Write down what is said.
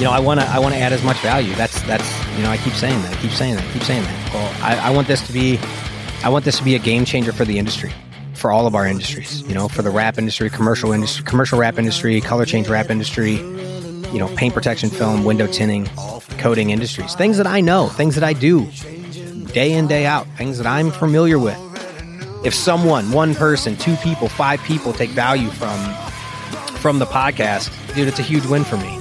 you know, I want to I want to add as much value. That's that's you know, I keep saying that, I keep saying that, I keep saying that. Well, I, I want this to be, I want this to be a game changer for the industry, for all of our industries. You know, for the wrap industry, commercial industry, commercial wrap industry, color change wrap industry. You know, paint protection film, window tinting, coating industries. Things that I know, things that I do day in day out, things that I'm familiar with. If someone, one person, two people, five people take value from from the podcast, dude, it's a huge win for me.